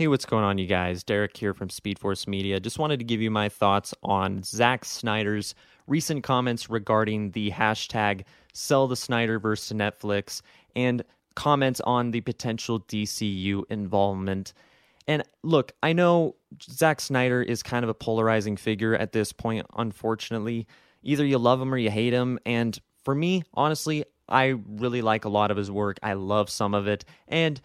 Hey, what's going on, you guys? Derek here from Speed Force Media. Just wanted to give you my thoughts on Zack Snyder's recent comments regarding the hashtag sell the Snyderverse to Netflix and comments on the potential DCU involvement. And look, I know Zack Snyder is kind of a polarizing figure at this point, unfortunately. Either you love him or you hate him. And for me, honestly, I really like a lot of his work. I love some of it. And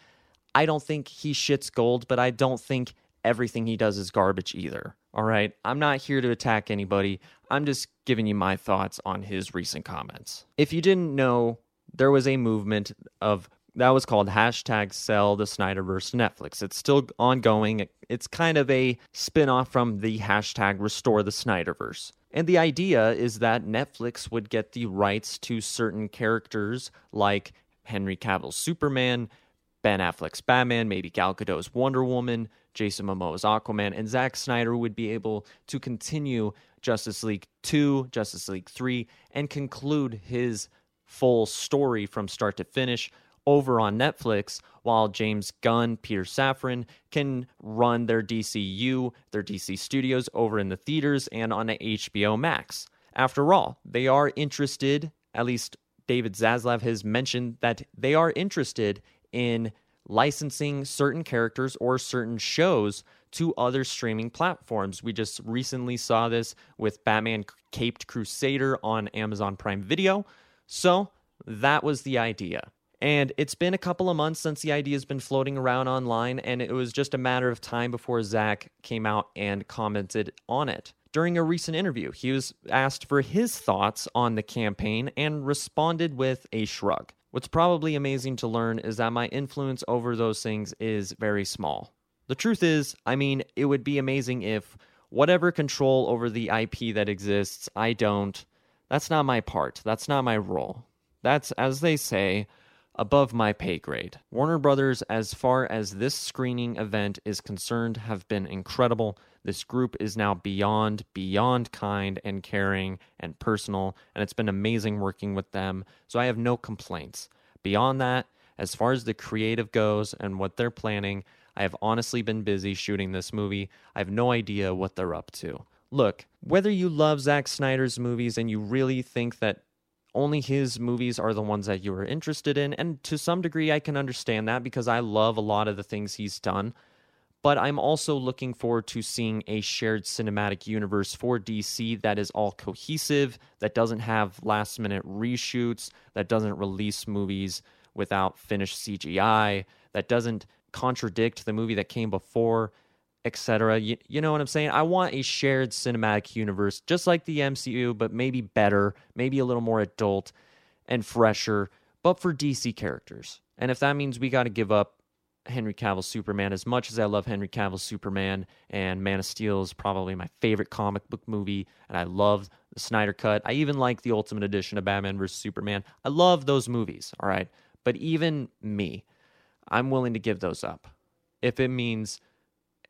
I don't think he shits gold, but I don't think everything he does is garbage either. All right. I'm not here to attack anybody. I'm just giving you my thoughts on his recent comments. If you didn't know, there was a movement of that was called hashtag sell the Snyderverse Netflix. It's still ongoing. It's kind of a spin off from the hashtag restore the Snyderverse. And the idea is that Netflix would get the rights to certain characters like Henry Cavill's Superman, Ben Affleck's Batman, maybe Gal Gadot's Wonder Woman, Jason Momoa's Aquaman, and Zack Snyder would be able to continue Justice League 2, Justice League 3, and conclude his full story from start to finish over on Netflix, while James Gunn, Peter Safran can run their DCU, their DC studios over in the theaters and on HBO Max. After all, they are interested, at least David Zaslav has mentioned that they are interested in licensing certain characters or certain shows to other streaming platforms. We just recently saw this with Batman Caped Crusader on Amazon Prime Video. So that was the idea. And it's been a couple of months since the idea has been floating around online, and it was just a matter of time before Zack came out and commented on it. During a recent interview, he was asked for his thoughts on the campaign and responded with a shrug. What's probably amazing to learn is that my influence over those things is very small. The truth is, I mean, it would be amazing if whatever control over the IP that exists, I don't. That's not my part. That's not my role. That's, as they say, above my pay grade. Warner Brothers, as far as this screening event is concerned, have been incredible. This group is now beyond, beyond kind and caring and personal, and it's been amazing working with them. So I have no complaints. Beyond that, as far as the creative goes and what they're planning, I have honestly been busy shooting this movie. I have no idea what they're up to. Look, whether you love Zack Snyder's movies and you really think that only his movies are the ones that you are interested in, and to some degree, I can understand that because I love a lot of the things he's done but I'm also looking forward to seeing a shared cinematic universe for DC that is all cohesive, that doesn't have last minute reshoots, that doesn't release movies without finished CGI, that doesn't contradict the movie that came before, etc. You, you know what I'm saying? I want a shared cinematic universe, just like the MCU, but maybe better, maybe a little more adult and fresher, but for DC characters. And if that means we got to give up Henry Cavill's Superman. As much as I love Henry Cavill's Superman, and Man of Steel is probably my favorite comic book movie, and I love the Snyder Cut. I even like the Ultimate Edition of Batman vs. Superman. I love those movies, all right? But even me, I'm willing to give those up if it means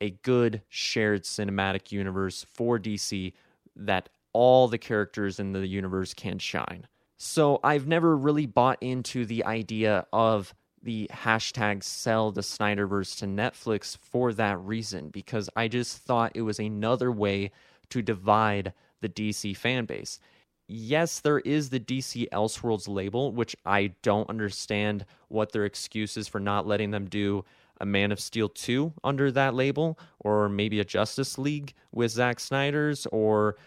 a good shared cinematic universe for DC that all the characters in the universe can shine. So I've never really bought into the idea of the hashtag sell the Snyderverse to Netflix for that reason, because I just thought it was another way to divide the DC fan base. Yes, there is the DC Elseworlds label, which I don't understand what their excuse is for not letting them do a Man of Steel 2 under that label, or maybe a Justice League with Zack Snyder's, or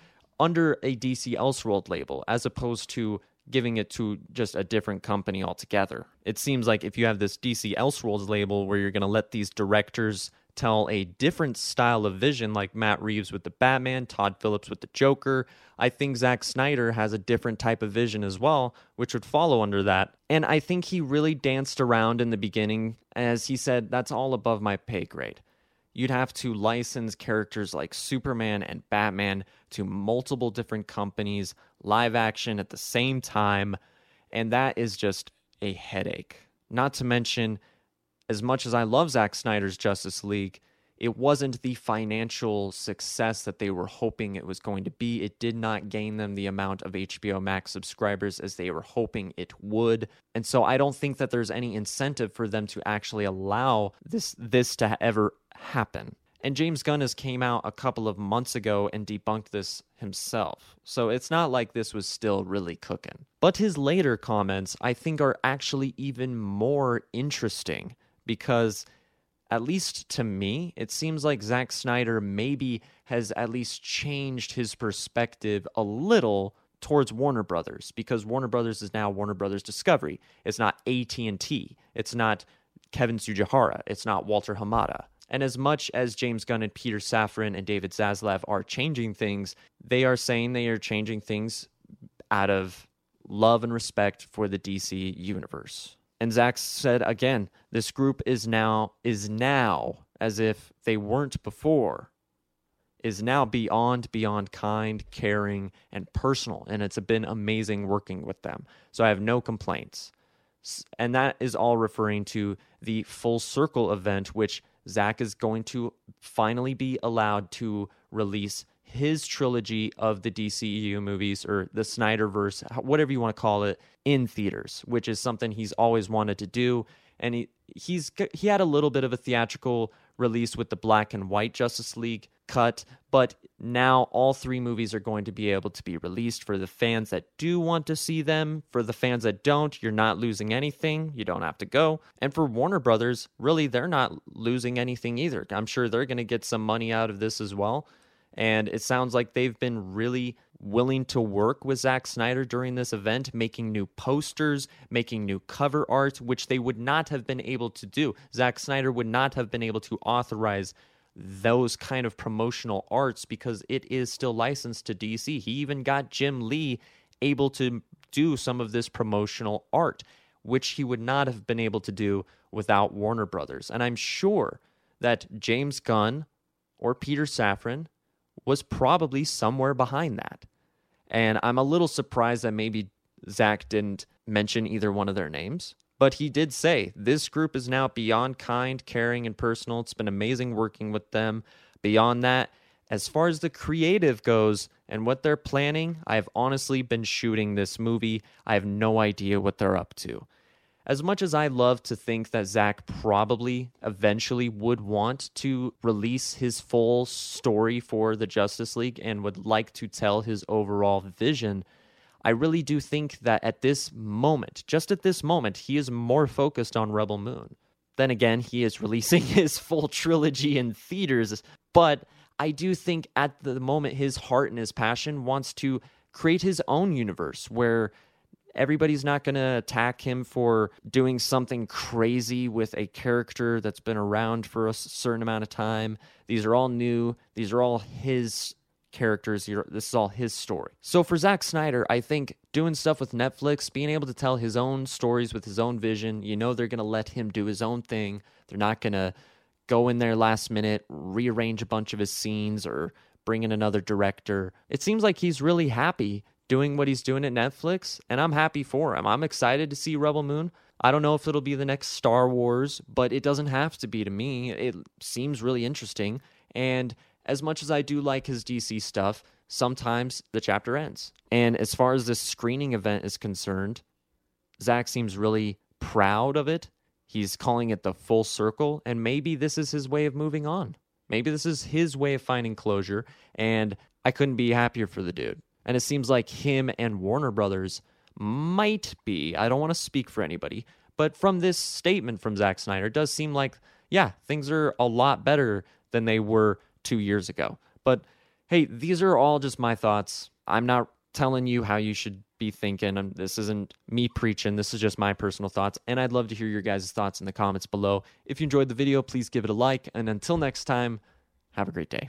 under a DC Elseworld label, as opposed to giving it to just a different company altogether. It seems like if you have this DC Elseworlds label where you're going to let these directors tell a different style of vision, like Matt Reeves with the Batman, Todd Phillips with the Joker, I think Zack Snyder has a different type of vision as well, which would follow under that. And I think he really danced around in the beginning as he said, that's all above my pay grade you'd have to license characters like Superman and Batman to multiple different companies, live action at the same time. And that is just a headache. Not to mention, as much as I love Zack Snyder's Justice League, it wasn't the financial success that they were hoping it was going to be. It did not gain them the amount of HBO Max subscribers as they were hoping it would. And so I don't think that there's any incentive for them to actually allow this this to ever happen. And James Gunn has came out a couple of months ago and debunked this himself. So it's not like this was still really cooking. But his later comments I think are actually even more interesting because at least to me, it seems like Zack Snyder maybe has at least changed his perspective a little towards Warner Brothers because Warner Brothers is now Warner Brothers Discovery. It's not AT&T. It's not Kevin Tsujihara. It's not Walter Hamada. And as much as James Gunn and Peter Safran and David Zaslav are changing things, they are saying they are changing things out of love and respect for the DC universe. And Zack said again, this group is now is now as if they weren't before, is now beyond beyond kind, caring, and personal. And it's been amazing working with them. So I have no complaints. And that is all referring to the full circle event, which Zack is going to finally be allowed to release his trilogy of the DCEU movies or the Snyderverse, whatever you want to call it, in theaters, which is something he's always wanted to do. And he he's he had a little bit of a theatrical release with the black and white Justice League cut, but now all three movies are going to be able to be released for the fans that do want to see them. For the fans that don't, you're not losing anything. You don't have to go. And for Warner Brothers, really, they're not losing anything either. I'm sure they're going to get some money out of this as well. And it sounds like they've been really willing to work with Zack Snyder during this event, making new posters, making new cover art, which they would not have been able to do. Zack Snyder would not have been able to authorize those kind of promotional arts because it is still licensed to DC. He even got Jim Lee able to do some of this promotional art, which he would not have been able to do without Warner Brothers. And I'm sure that James Gunn or Peter Safran was probably somewhere behind that. And I'm a little surprised that maybe Zack didn't mention either one of their names. But he did say this group is now beyond kind, caring, and personal. It's been amazing working with them. Beyond that, as far as the creative goes and what they're planning, I've honestly been shooting this movie. I have no idea what they're up to as much as I love to think that Zack probably eventually would want to release his full story for the Justice League and would like to tell his overall vision, I really do think that at this moment, just at this moment, he is more focused on Rebel Moon. Then again, he is releasing his full trilogy in theaters, but I do think at the moment his heart and his passion wants to create his own universe where everybody's not going to attack him for doing something crazy with a character that's been around for a certain amount of time. These are all new. These are all his characters. This is all his story. So for Zack Snyder, I think doing stuff with Netflix, being able to tell his own stories with his own vision, you know, they're going to let him do his own thing. They're not going to go in there last minute, rearrange a bunch of his scenes or bring in another director. It seems like he's really happy doing what he's doing at Netflix, and I'm happy for him. I'm excited to see Rebel Moon. I don't know if it'll be the next Star Wars, but it doesn't have to be to me. It seems really interesting. And as much as I do like his DC stuff, sometimes the chapter ends. And as far as this screening event is concerned, Zack seems really proud of it. He's calling it the full circle, and maybe this is his way of moving on. Maybe this is his way of finding closure, and I couldn't be happier for the dude. And it seems like him and Warner Brothers might be, I don't want to speak for anybody, but from this statement from Zack Snyder, it does seem like, yeah, things are a lot better than they were two years ago. But hey, these are all just my thoughts. I'm not telling you how you should be thinking. This isn't me preaching. This is just my personal thoughts. And I'd love to hear your guys' thoughts in the comments below. If you enjoyed the video, please give it a like. And until next time, have a great day.